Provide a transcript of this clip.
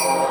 Oh.